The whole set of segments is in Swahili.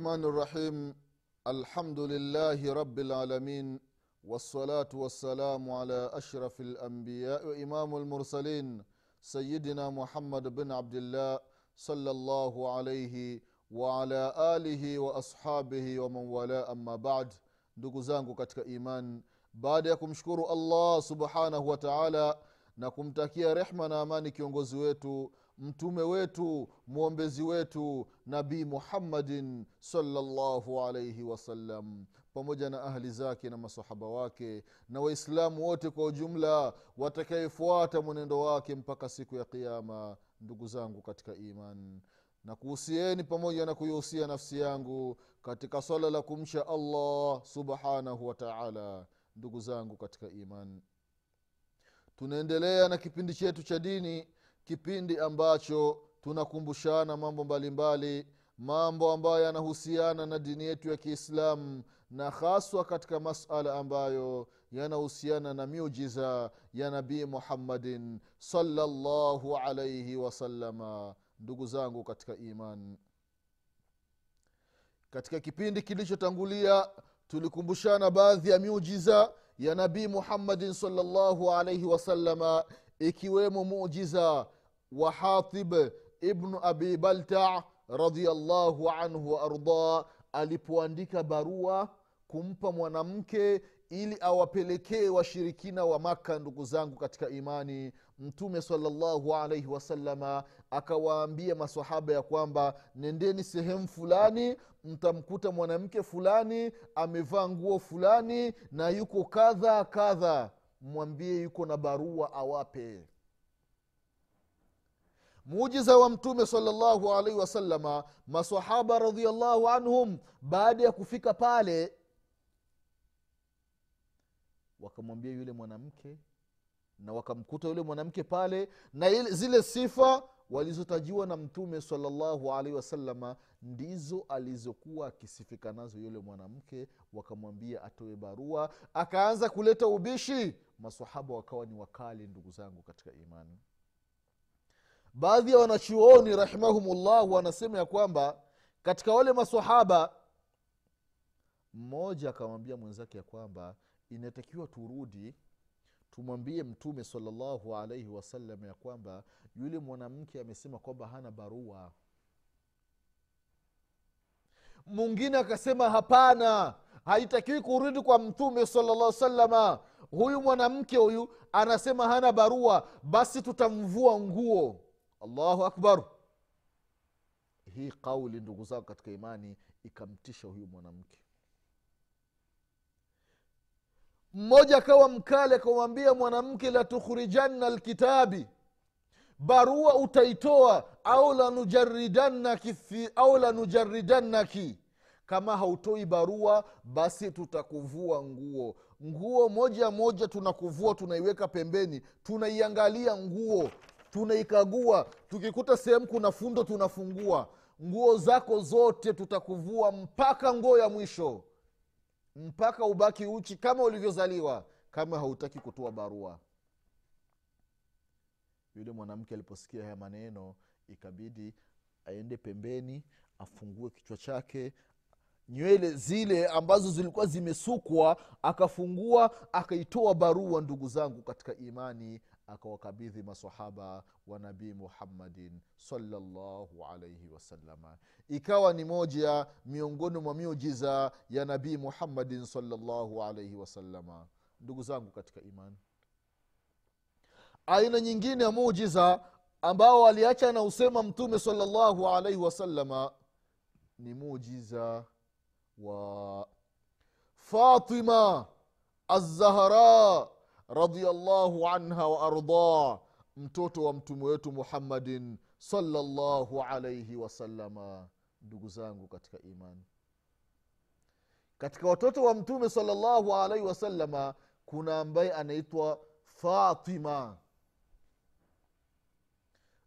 الرحمن الرحيم. الحمد لله رب العالمين والصلاة والسلام على أشرف الأنبياء وإمام المرسلين سيدنا محمد بن عبد الله صلى الله عليه وعلى آله وأصحابه ومن والاه. أما بعد ndugu zangu katika iman baada ya kumshukuru allah subhanahu na kumtakia rehma na amani kiongozi wetu mtume wetu mwombezi wetu nabii muhammadin salllahu alaihi wasallam pamoja na ahli zake na masahaba wake na waislamu wote kwa ujumla watakayefuata mwenendo wake mpaka siku ya qiama ndugu zangu katika iman. Na kuhusieni pamoja na kuihusia nafsi yangu katika swala la kumsha allah subhanahu wataala ndugu zangu katika iman tunaendelea na kipindi chetu cha dini kipindi ambacho tunakumbushana mambo mbalimbali mbali, mambo ambayo yanahusiana na dini yetu ya kiislamu na haswa katika masala ambayo yanahusiana na miujiza ya nabii muhammadin salllahu alaihi wasalama ndugu zangu katika iman katika kipindi kilichotangulia tulikumbushana baadhi ya miujiza ya nabii muhammadin salllahu alaihi wasalama ikiwemo mujiza wa hatib ibnu abi balta radiallahu anhu waardah alipoandika barua kumpa mwanamke ili awapelekee washirikina wa makka ndugu zangu katika imani mtume salllahu alaihi wasalama akawaambia masahaba ya kwamba nendeni sehemu fulani mtamkuta mwanamke fulani amevaa nguo fulani na yuko kadha kadha. Mwambie yuko na barua awape. Mujiza wa mtume salllahu alaihi wasalama masahaba radiallahu anhum baada ya kufika pale wakamwambia yule mwanamke na wakamkuta yule mwanamke pale na ile, zile sifa walizotajiwa na mtume salllahu alaihi wasalama ndizo alizokuwa akisifika nazo yule mwanamke wakamwambia atoe barua akaanza kuleta ubishi. Masahaba wakawa ni wakali ndugu zangu katika imani. Baadhi ya wanachuoni rahimahumullah wanasema ya kwamba katika wale masahaba mmoja akamwambia mwenzake ya kwamba inatakiwa turudi tumwambie mtume salllahu alaihi wasallam ya kwamba yule mwanamke amesema kwamba hana barua. Mwingine akasema hapana haitakiwi kurudi kwa mtume salllah salama huyu mwanamke huyu anasema hana barua basi tutamvua nguo. Allahu akbar. Hii kauli ndugu zao katika imani ikamtisha huyu mwanamke mmoja akawa mkale akamwambia mwanamke latukhrijanna lkitabi barua utaitoa au lanujaridannaki au lanujaridannaki kama hautoi barua basi tutakuvua nguo. Nguo moja moja tunakuvua tunaiweka pembeni tunaiangalia nguo tunaikagua. Tukikuta sehemu kuna fundo tunafungua. Nguo zako zote tutakuvua mpaka nguo ya mwisho mpaka ubaki uchi kama ulivyozaliwa kama hautaki kutoa barua. Yule mwanamke aliposikia haya maneno ikabidi aende pembeni afungue kichwa chake nywele zile ambazo zilikuwa zimesukwa akafungua akaitoa barua ndugu zangu katika imani akawakabidhi masahaba wa nabii muhammadin salllahu alaihi wasalama ikawa ni moja miongoni mwa miujiza ya nabii muhammadin salllahu alaihi wasalama ndugu zangu katika imani aina nyingine ya mujiza ambao aliacha na usema mtume salllahu alaihi wasalama ni mujiza wa fatima azahra radiallahu anha waardah mtoto wa mtume wetu muhammadin salllahu alaihi wasalama ndugu zangu katika imani katika watoto wa mtume salllahu alaihi wasalama kuna ambaye anaitwa fatima.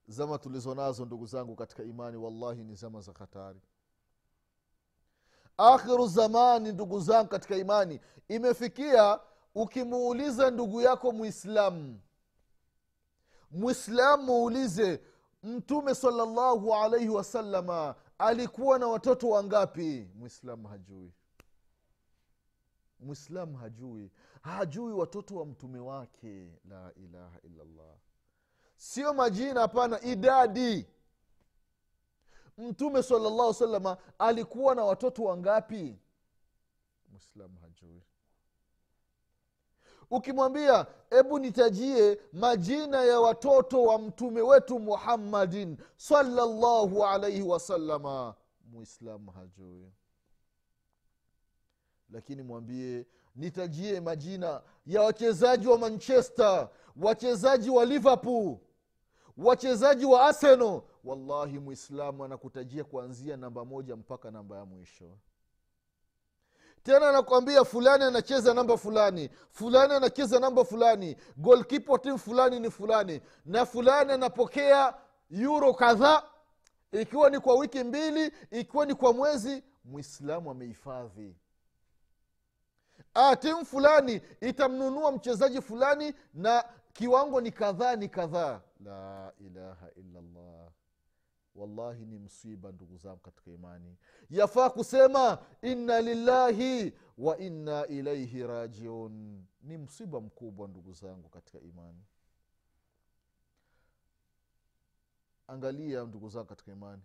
Zama tulizo nazo ndugu zangu katika imani wallahi ni zama za hatari. Akhiru zamani ndugu zangu katika imani imefikia ukimuuliza ndugu yako mwislamu mwislamu muulize mtume salallahu alaihi wasalama alikuwa na watoto wangapi? Mwislamu hajui. Mwislamu hajui. Hajui watoto wa mtume wake. La ilaha illallah. Sio majina hapana idadi. Mtume salallahu salama alikuwa na watoto wangapi? Mwislamu hajui ukimwambia hebu nitajie majina ya watoto wa mtume wetu muhammadin salllahu alaihi wasalama muislamu hajui. Lakini mwambie nitajie majina ya wachezaji wa manchester wachezaji wa liverpool wachezaji wa arsenal. Wallahi mwislamu anakutajia kuanzia namba moja mpaka namba ya mwisho tena anakwambia fulani anacheza namba fulani fulani anacheza namba fulani golkipa timu fulani ni fulani na fulani anapokea yuro kadhaa ikiwa ni kwa wiki mbili ikiwa ni kwa mwezi mwislamu amehifadhi ah, timu fulani itamnunua mchezaji fulani na kiwango ni kadhaa ni kadhaa. La ilaha illallah wallahi ni msiba ndugu zangu katika imani. Yafaa kusema inna lillahi wa inna ilaihi rajiun. Ni msiba mkubwa ndugu zangu katika imani. Angalia ndugu zangu katika imani.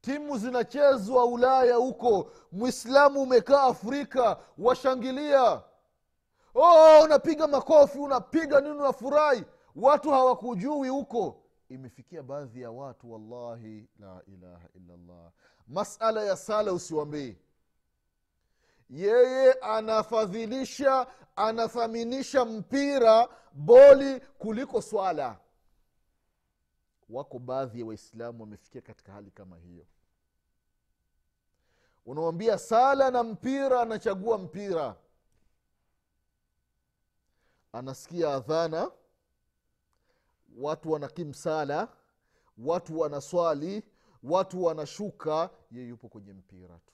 Timu zinachezwa ulaya huko. Mwislamu umekaa afrika washangilia. Oh, unapiga makofi unapiga nini unafurahi. Watu hawakujui huko imefikia baadhi ya watu wallahi la ilaha illallah. Masala ya sala usiwambii yeye anafadhilisha anathaminisha mpira boli kuliko swala. Wako baadhi ya waislamu wamefikia katika hali kama hiyo. Unawambia sala na mpira anachagua mpira. Anasikia adhana watu wanakimu sala watu wanaswali watu wanashuka ye yupo kwenye mpira tu.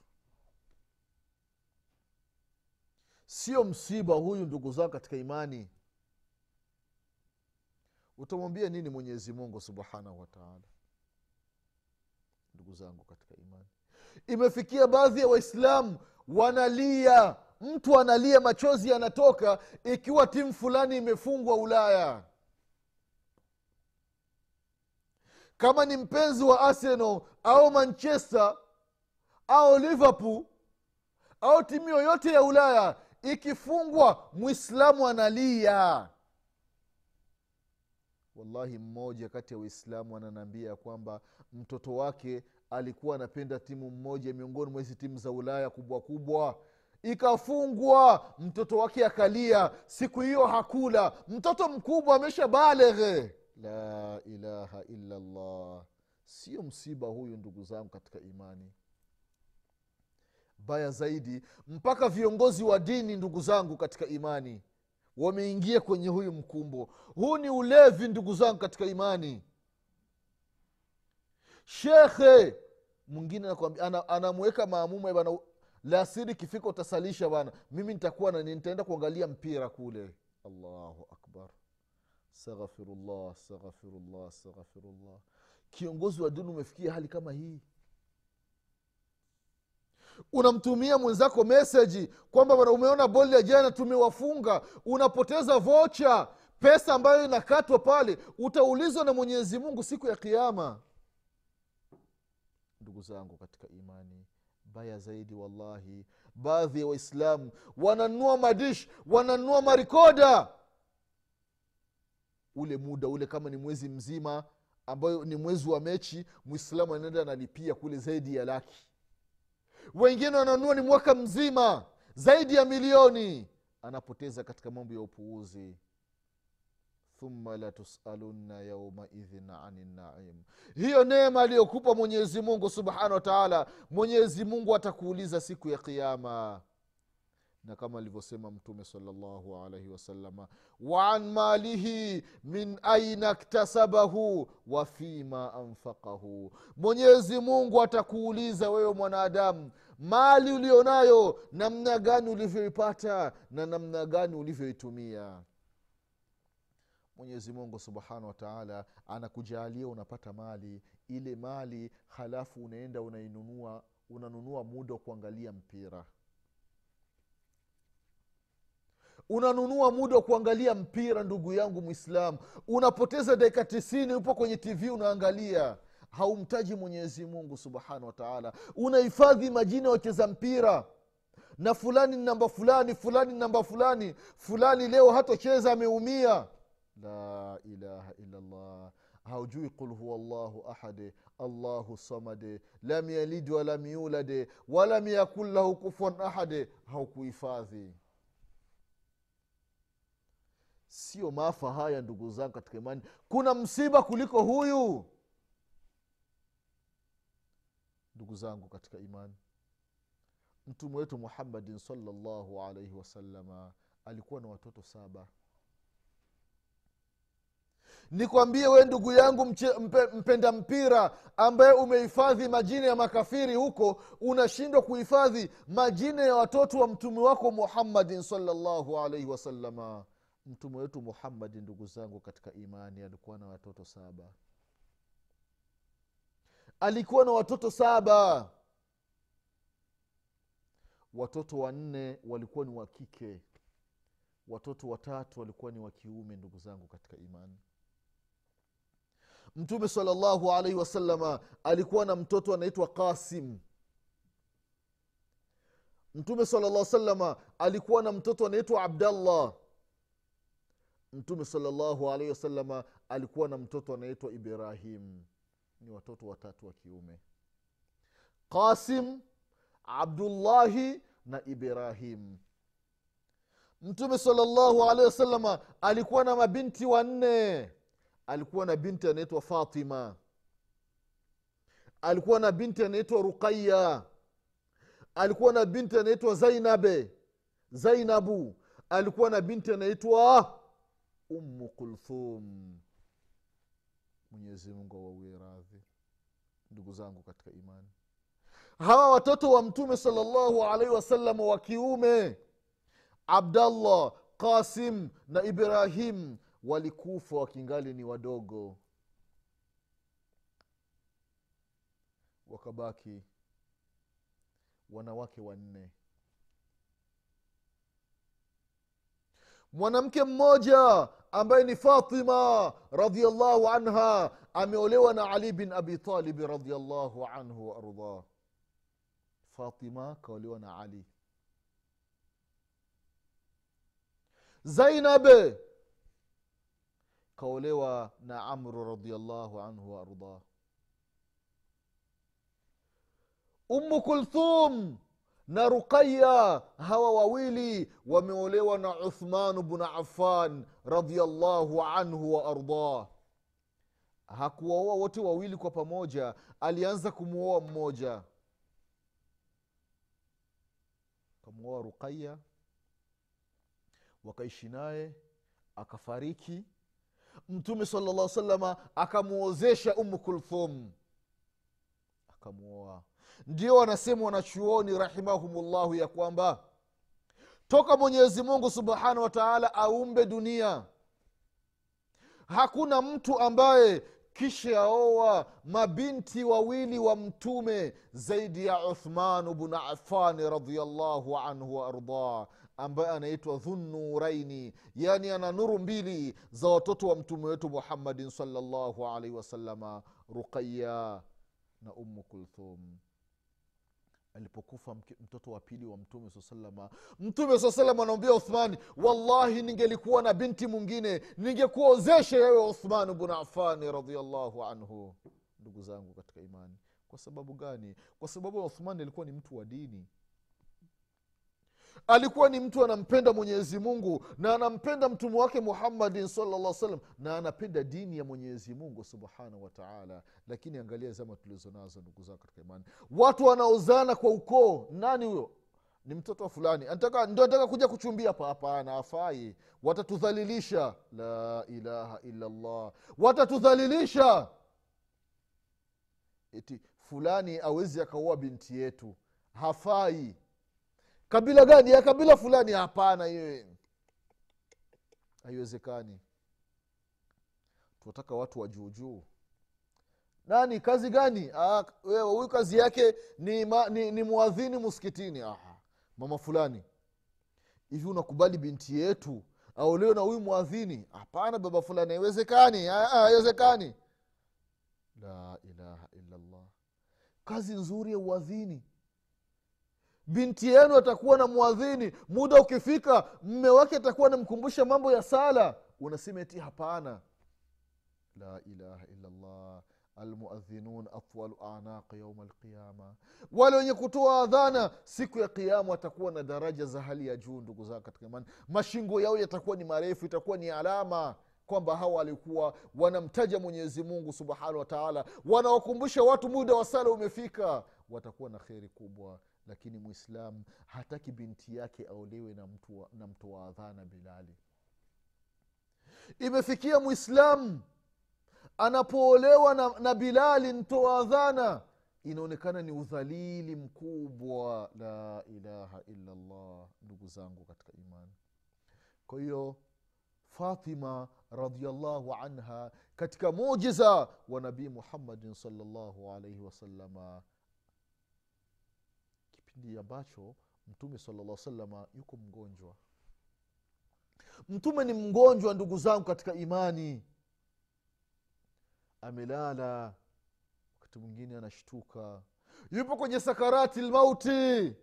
Sio msiba huyu ndugu zao katika imani. Utamwambia nini mwenyezi mungu subhanahu wataala ndugu zangu katika imani. Imefikia baadhi ya waislamu wanalia. Mtu analia machozi yanatoka. Ikiwa timu fulani imefungwa ulaya kama ni mpenzi wa arsenal au manchester au liverpool au timu yoyote ya ulaya ikifungwa mwislamu analia. Wallahi mmoja kati ya waislamu ananaambia kwamba mtoto wake alikuwa anapenda timu mmoja miongoni mwa hizi timu za ulaya kubwa kubwa. Ikafungwa mtoto wake akalia. Siku hiyo hakula. Mtoto mkubwa amesha baleghe la ilaha illallah. Sio msiba huyu ndugu zangu katika imani. Baya zaidi mpaka viongozi wa dini ndugu zangu katika imani wameingia kwenye huyu mkumbo. Huu ni ulevi ndugu zangu katika imani. Shekhe mwingine anamweka maamuma bana lasiri kifika utasalisha bana mimi nitakuwa nitaenda kuangalia mpira kule. Allahu akbar astaghfirullah astaghfirullah astaghfirullah. Kiongozi wa dini umefikia hali kama hii? Unamtumia mwenzako meseji kwamba bana umeona boli ya jana tumewafunga. Unapoteza vocha pesa ambayo inakatwa pale utaulizwa na mwenyezi mungu siku ya kiama ndugu zangu katika imani baya zaidi wallahi baadhi ya waislamu wananunua madish wananunua marikoda ule muda ule kama ni mwezi mzima ambayo ni mwezi wa mechi mwislamu anaenda analipia kule zaidi ya laki. Wengine wananunua ni mwaka mzima zaidi ya milioni. Anapoteza katika mambo ya upuuzi. Thumma latusalunna yaumaidhin ani naim. Hiyo neema aliyokupa mwenyezi mungu subhanahu wa taala mwenyezi mungu atakuuliza siku ya kiama na kama alivyosema mtume salllahu alaihi wasalama waan malihi min aina ktasabahu wa fima anfaqahu. Mwenyezi mungu atakuuliza wewe mwanadamu mali ulionayo namna gani ulivyoipata na namna gani ulivyoitumia. Mwenyezi mungu subhanahu wataala anakujalia unapata mali ile mali halafu unaenda unainunua unanunua muda wa kuangalia mpira unanunua muda wa kuangalia mpira ndugu yangu mwislamu unapoteza dakika tisini upo kwenye tv unaangalia. Haumtaji mwenyezi mungu subhanahu wataala unahifadhi majina ya wacheza mpira. Na fulani ni namba fulani fulani ni namba fulani. Fulani leo hatocheza ameumia. La ilaha illallah. Haujui qul huwa llahu ahadi allahu samade lam yalid walam yulade walam yakun lahu kufuan ahade haukuhifadhi sio maafa haya ndugu zangu katika imani. Kuna msiba kuliko huyu. Ndugu zangu katika imani mtume wetu muhammadin salllahu alaihi wasalama alikuwa na watoto saba. Nikwambie we ndugu yangu mche, mpe, mpenda mpira ambaye umehifadhi majina ya makafiri huko unashindwa kuhifadhi majina ya watoto wa mtume wako muhammadin salllahu alaihi wasalama mtume wetu muhammadi ndugu zangu katika imani alikuwa na watoto saba. Alikuwa na watoto saba. Watoto wanne walikuwa ni wa kike. Watoto watatu walikuwa ni wa kiume ndugu zangu katika imani. Mtume salllahu alaihi wasalama alikuwa na mtoto anaitwa qasim. Mtume salllah salama alikuwa na mtoto anaitwa abdallah mtume salllahu alaihi wasalama alikuwa na mtoto anaitwa ibrahim. Ni watoto watatu wa kiume. Qasim abdullahi na ibrahim. Mtume salllahu alaihi wasalama alikuwa na mabinti wanne. Alikuwa na binti anaitwa fatima. Alikuwa na binti anaitwa ruqaya alikuwa na binti anaitwa zainabe zainabu. Alikuwa na binti anaitwa ummu kulthum. Mwenyezi mungu radhi ndugu zangu katika imani. Hawa watoto wa mtume salllahu alaihi wasallam wa kiume abdallah qasim na ibrahim walikufa wakingali ni wadogo. Wakabaki wanawake wanne. Mwanamke mmoja ambaye ni fatima radiallahu anha ameolewa na ali bin abi talibi radiallahu anhu waardah fatima kaolewa na ali zainab kaolewa na amru radiallahu anhu waardah umu kulthum na ruqaya hawa wawili wameolewa na uthmanu bnu affan radiallahu anhu waardah hakuwaoa wote wawili kwa pamoja alianza kumwoa mmoja. Kamwoa ruqaya wakaishi naye akafariki. Mtume sala llah salama akamwozesha umu kulthum akamwoa ndio wanasema wanachuoni rahimahumullahu ya kwamba toka mwenyezi mungu subhanahu wa taala aumbe dunia. Hakuna mtu ambaye kisha aoa mabinti wawili wa mtume zaidi ya uthmanu bnu afani radiallahu anhu waardah ambaye anaitwa dhunuraini. Yani ana nuru mbili za watoto wa mtume wetu muhammadin salllahu alaihi wasalama ruqaya na ummu kulthum alipokufa mtoto wa pili wa mtume saa salama. Mtume saa salama anaambia uthmani wallahi ningelikuwa na binti mwingine ningekuozesha yewe uthmani bnu afani radiallahu anhu. Ndugu zangu katika imani kwa sababu gani? Kwa sababu uthmani alikuwa ni mtu wa dini alikuwa ni mtu anampenda mwenyezi mungu na anampenda mtume wake muhammadin salllah salam na anapenda dini ya mwenyezi mungu subhanahu wataala lakini angalia zama tulizo nazo ndugu zao katika imani. Watu wanaozana kwa ukoo nani huyo? Ni mtoto wa fulani. Antaka, ndo anataka kuja kuchumbia hapa? Hapana afai watatudhalilisha. La ilaha illallah. Watatudhalilisha. Eti fulani awezi akaua binti yetu. Hafai kabila gani? Ya kabila fulani. Hapana hiyo haiwezekani. Tunataka watu wa juujuu nani? Kazi gani? Ah, huyu kazi yake ni, ni, ni mwadhini muskitini Aha, mama fulani. Hivi unakubali binti yetu aolewe na huyu mwadhini hapana baba fulani. Haiwezekani. Ah, ah, haiwezekani. La ilaha illallah. Kazi nzuri ya uadhini binti yenu atakuwa na mwadhini muda ukifika mme wake atakuwa anamkumbusha mambo ya sala. Unasema ti hapana. La ilaha illallah. Almuadhinun atwalu anaq yauma alqiyama. Wale wenye kutoa adhana siku ya kiama watakuwa na daraja za hali ya juu ndugu zao katika imani. Mashingo yao yatakuwa ni marefu itakuwa ni alama kwamba hawa walikuwa wanamtaja mwenyezi mungu subhanahu wataala wanawakumbusha watu muda wa sala umefika. Watakuwa na kheri kubwa lakini mwislam hataki binti yake aolewe na mtu mtoa adhana bilali. Imefikia mwislamu anapoolewa na, na bilali mtoa adhana inaonekana ni udhalili mkubwa. La ilaha illallah ndugu zangu katika imani. Kwa hiyo fatima radiallahu anha katika mujiza wa nabii muhammadin salllahu alaihi wasalama kipindi ambacho mtume salalla salama yuko mgonjwa. Mtume ni mgonjwa ndugu zangu katika imani. Amelala wakati mwingine anashtuka. Yupo kwenye sakarati lmauti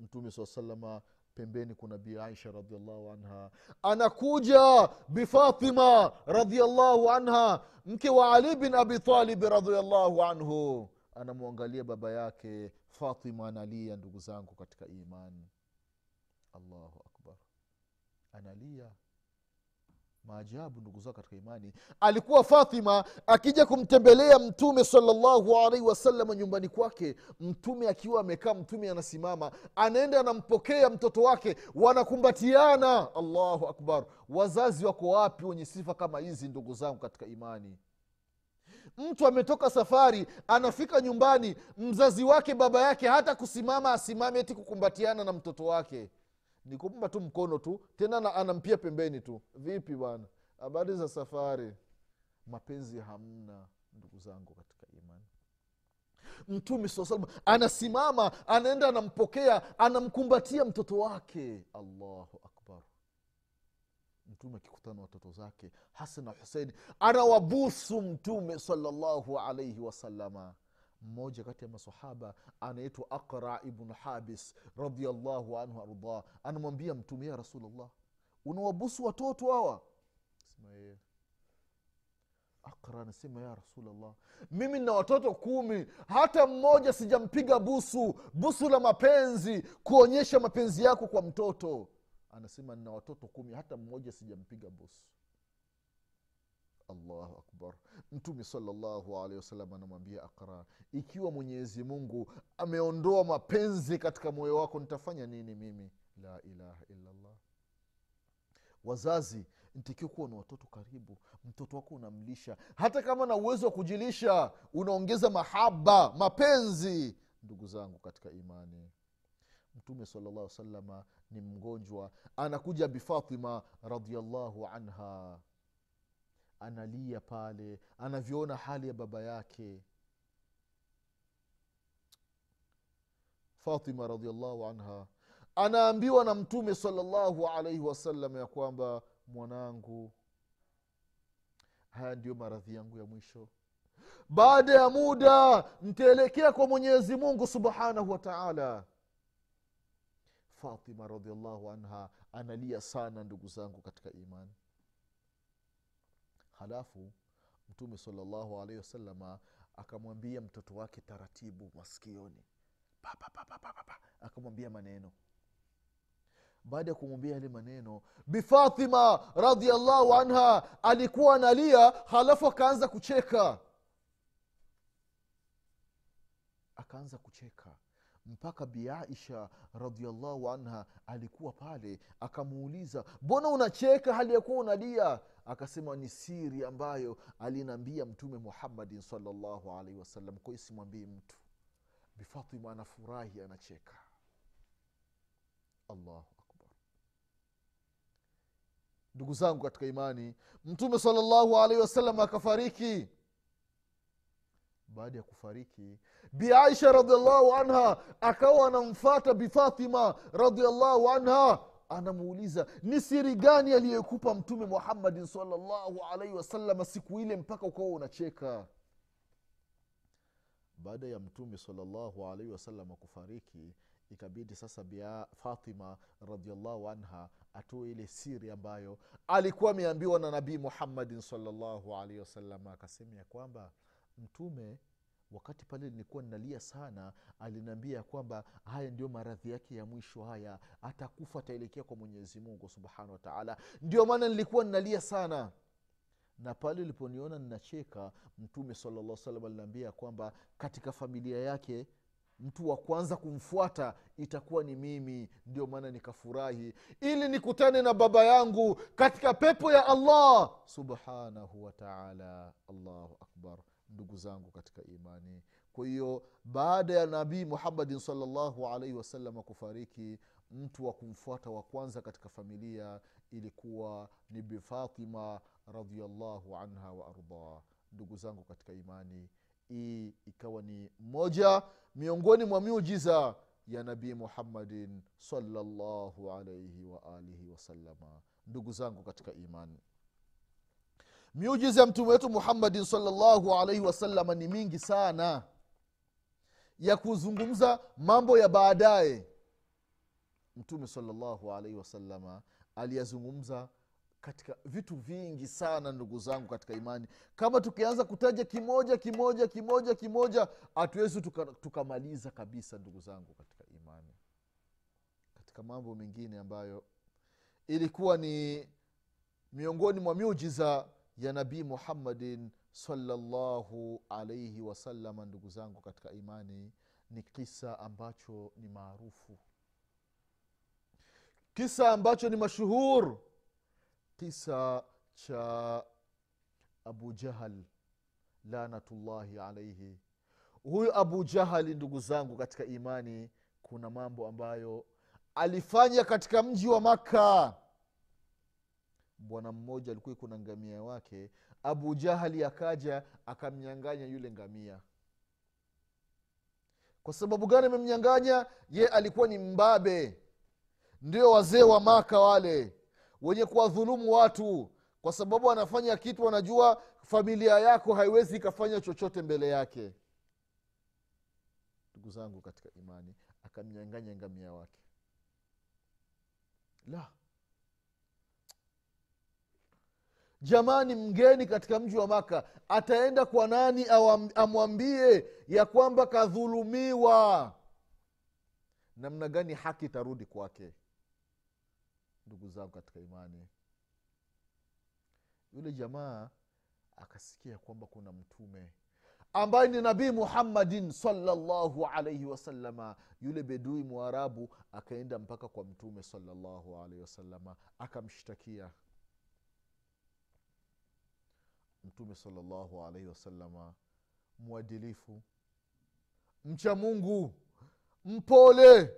mtume saa salama pembeni kuna bi aisha radiallahu anha. Anakuja bifatima radiallahu anha mke wa ali bin abi talibi radiallahu anhu anamwangalia baba yake fatima analia ndugu zangu katika imani allahu akbar. Analia maajabu ndugu zao katika imani. Alikuwa fatima akija kumtembelea mtume salallahu alaihi wasalama nyumbani kwake. Mtume akiwa amekaa mtume anasimama. Anaenda anampokea mtoto wake. Wanakumbatiana. Allahu akbar. Wazazi wako wapi wenye sifa kama hizi ndugu zangu katika imani mtu ametoka safari anafika nyumbani mzazi wake baba yake hata kusimama asimame eti kukumbatiana na mtoto wake. Ni kumpa tu mkono tu tena anampia pembeni tu. Vipi bwana? Habari za safari? Mapenzi hamna ndugu zangu katika imani. Mtume saa anasimama anaenda anampokea anamkumbatia mtoto wake. Allahu akbar mtume akikutana na watoto zake hasan na huseini anawabusu mtume salallahu alaihi wasalama mmoja kati ya masahaba anaitwa aqra ibnu habis radiallahu anhu ardah anamwambia mtume ya rasulllah unawabusu watoto hawa? Sema anasema ya rasulllah mimi na watoto kumi hata mmoja sijampiga busu. Busu la mapenzi kuonyesha mapenzi yako kwa mtoto anasema nina watoto kumi hata mmoja sijampiga busu allahu akbar. Mtume salallahu alehi wasalam anamwambia akra ikiwa mwenyezi mungu ameondoa mapenzi katika moyo wako nitafanya nini mimi? La ilaha illallah. Wazazi ntakiwa kuwa na watoto karibu. Mtoto wako unamlisha. Hata kama na uwezo wa kujilisha unaongeza mahaba mapenzi ndugu zangu katika imani. Mtume salllah salama ni mgonjwa. Anakuja bifatima radiallahu anha. Analia pale anavyoona hali ya baba yake. Fatima radiallahu anha anaambiwa na mtume salallahu alaihi wasallam ya kwamba mwanangu haya ndiyo maradhi yangu ya mwisho. Baada ya muda ntaelekea kwa mwenyezi mungu subhanahu wa taala fatima radiallahu anha analia sana ndugu zangu katika imani. Halafu mtume salllahu alaihi wasalama akamwambia mtoto wake taratibu masikioni. Akamwambia maneno. Baada ya kumwambia yale maneno bifatima radiallahu anha alikuwa analia halafu akaanza kucheka. Akaanza kucheka mpaka biaisha radiallahu anha alikuwa pale akamuuliza mbona unacheka hali ya kuwa unalia? Akasema ni siri ambayo alinambia mtume muhammadin salllahu alaihi wasallam. Kwa simwambii mtu. Bifatima anafurahi anacheka. Allahu akbar. Ndugu zangu katika imani mtume salllahu alaihi wasallam akafariki baada ya kufariki. Biaisha radiallahu anha akawa anamfata bifatima radiallahu anha anamuuliza ni siri gani aliyekupa mtume muhammadin salllahu alaihi wasalama siku ile mpaka ukawa unacheka? Baada ya mtume salllahu alaihi wasalama kufariki ikabidi sasa bia fatima radiallahu anha atoe ile siri ambayo alikuwa ameambiwa na nabii muhammadin salllahu alaihi wasalama akasema ya kwamba mtume wakati pale nilikuwa ninalia sana aliniambia ya kwamba haya ndio maradhi yake ya mwisho haya atakufa ataelekea kwa mwenyezi mungu subhanahu wataala ndio maana nilikuwa ninalia sana. Na pale uliponiona ninacheka mtume salalla salam ya kwamba katika familia yake mtu wa kwanza kumfuata itakuwa ni mimi. Ndio maana nikafurahi. Ili nikutane na baba yangu katika pepo ya allah subhanahu wataala allahu akbar ndugu zangu katika imani. Kwa hiyo baada ya nabii muhammadin salllahu alaihi wasalama kufariki mtu wa kumfuata wa kwanza katika familia ilikuwa ni bifatima radiallahu anha wa ardah ndugu zangu katika imani hii ikawa ni moja miongoni mwa miujiza ya nabii muhammadin salllahu alaihi waalihi wasalama ndugu zangu katika imani miujiza ya mtume wetu muhammadin salllahu alaihi wasalama ni mingi sana ya kuzungumza mambo ya baadaye. Mtume salllahu alaihi wasalama aliyazungumza katika vitu vingi sana ndugu zangu katika imani. Kama tukianza kutaja kimoja kimoja kimoja kimoja hatuwezi tukamaliza tuka kabisa ndugu zangu katika imani. Katika mambo mengine ambayo ilikuwa ni miongoni mwa miujiza ya nabii muhammadin salallahu alaihi wasalama ndugu zangu katika imani ni kisa ambacho ni maarufu. Kisa ambacho ni mashuhur. Kisa cha abu jahal lanatullahi alaihi huyu abu jahali ndugu zangu katika imani kuna mambo ambayo alifanya katika mji wa makka bwana mmoja alikuwa kuna ngamia wake abu jahali akaja akamnyanganya yule ngamia. Kwa sababu gani amemnyanganya? Ye alikuwa ni mbabe ndio wazee wa maka wale wenye kuwadhulumu watu. Kwa sababu anafanya kitu anajua familia yako haiwezi ikafanya chochote mbele yake. Ndugu zangu katika imani akamnyanganya ngamia wake. La jamani mgeni katika mji wa maka ataenda kwa nani amwambie ya kwamba kadhulumiwa? Namna gani haki itarudi kwake? Ndugu zangu katika imani yule jamaa akasikia kwamba kuna mtume ambaye ni nabii muhammadin salllahu alaihi wasalama yule bedui mwarabu akaenda mpaka kwa mtume salllahu alaihi wasalama akamshtakia mtume salllahu alaihi wasalama mwadilifu mcha mungu mpole.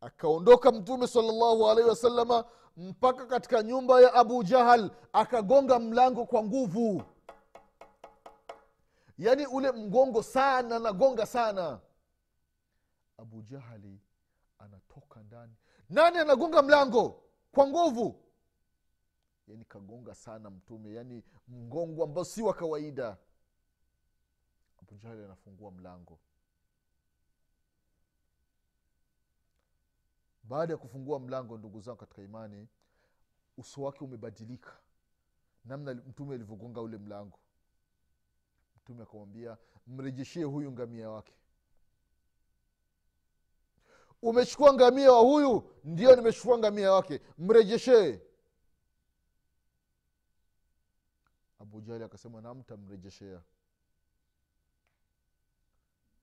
Akaondoka mtume salllahu alaihi wasalama mpaka katika nyumba ya abu jahal akagonga mlango kwa nguvu. Yaani ule mgongo sana nagonga sana. Abu jahali anatoka ndani. Nani anagonga mlango? Kwa nguvu yani kagonga sana mtume yani mgongo ambao si wa kawaida. Abu jahali anafungua mlango. Baada ya kufungua mlango ndugu zangu katika imani uso wake umebadilika. Namna mtume alivyogonga ule mlango. Mtume akamwambia mrejeshie huyu ngamia wake. Umechukua ngamia wa huyu? Ndio nimechukua ngamia wake. Mrejeshee abu jahli akasema namtamrejeshea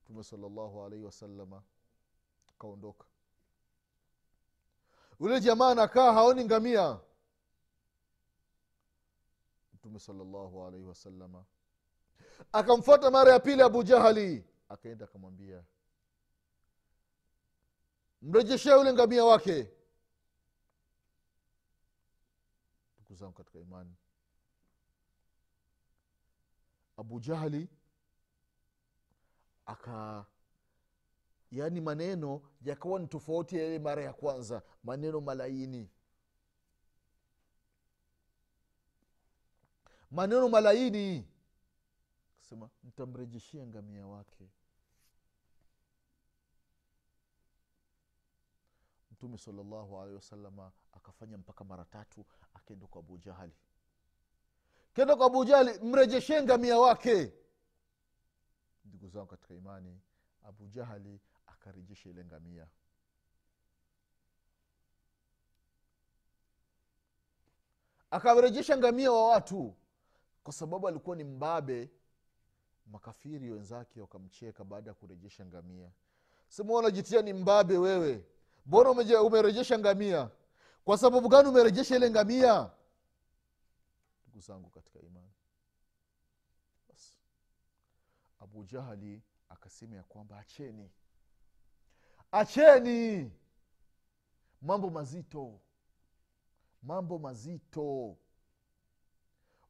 mtume salllahu alaihi wasalama akaondoka. Yule jamaa anakaa haoni ngamia. Mtume salllahu alaihi wasalama akamfuata mara ya pili abu jahali akaenda akamwambia mrejeshea yule ngamia wake. Ndugu zangu katika imani abu jahli aka yaani maneno yakawa ni tofauti ya mara ya kwanza maneno malaini. Maneno malaini! Sema mtamrejeshia ngamia wake. Mtume salllahu alehi wasalama akafanya mpaka mara tatu akaenda kwa abu jahali kenda kwa abujali mrejeshee ngamia wake. Ndugu zangu katika imani abu jahali akarejesha ile ngamia. Akarejesha ngamia wa watu kwa sababu alikuwa ni mbabe. Makafiri wenzake wakamcheka baada ya kurejesha ngamia. Sema unajitia ni mbabe wewe. Mbona umerejesha ngamia? Kwa sababu gani umerejesha ile ngamia ndugu zangu katika imani. Basi abu jahali akasema ya kwamba acheni. Acheni. Mambo mazito. Mambo mazito.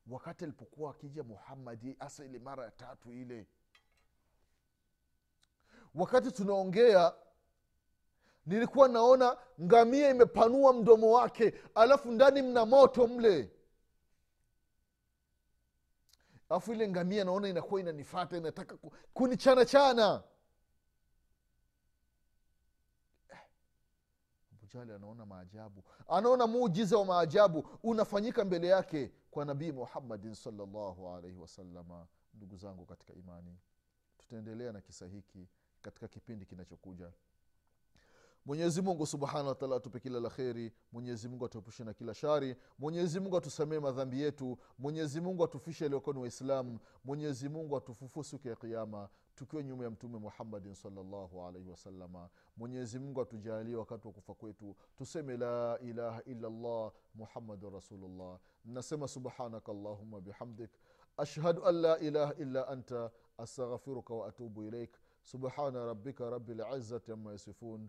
Wakati alipokuwa akija muhammadi hasa ile mara ya tatu ile wakati tunaongea nilikuwa naona ngamia imepanua mdomo wake alafu ndani mna moto mle alafu ile ngamia naona inakuwa inanifata inataka kunichana chana. Abujali anaona maajabu. Anaona muujiza wa maajabu unafanyika mbele yake kwa nabii muhammadin salllahu alaihi wasalama ndugu zangu katika imani tutaendelea na kisa hiki katika kipindi kinachokuja mwenyezi mungu subhanahu wataala atupe kila la kheri mwenyezi mungu atuepushe na kila shari mwenyezi mungu atusamee madhambi yetu mwenyezi mungu atufishe aliokuwa ni waislamu mwenyezi mungu atufufue siku ya kiama tukiwa nyuma ya mtume muhammadin salllahu alaihi wasalama mwenyezi mungu atujalie wakati wa kufa kwetu tuseme la ilaha illallah muhammadun rasulullah. Nasema subhanaka allahuma bihamdik ashhadu an la ilaha illa anta astaghfiruka waatubu ilaik subhana rabika rabi lizati ama yasifun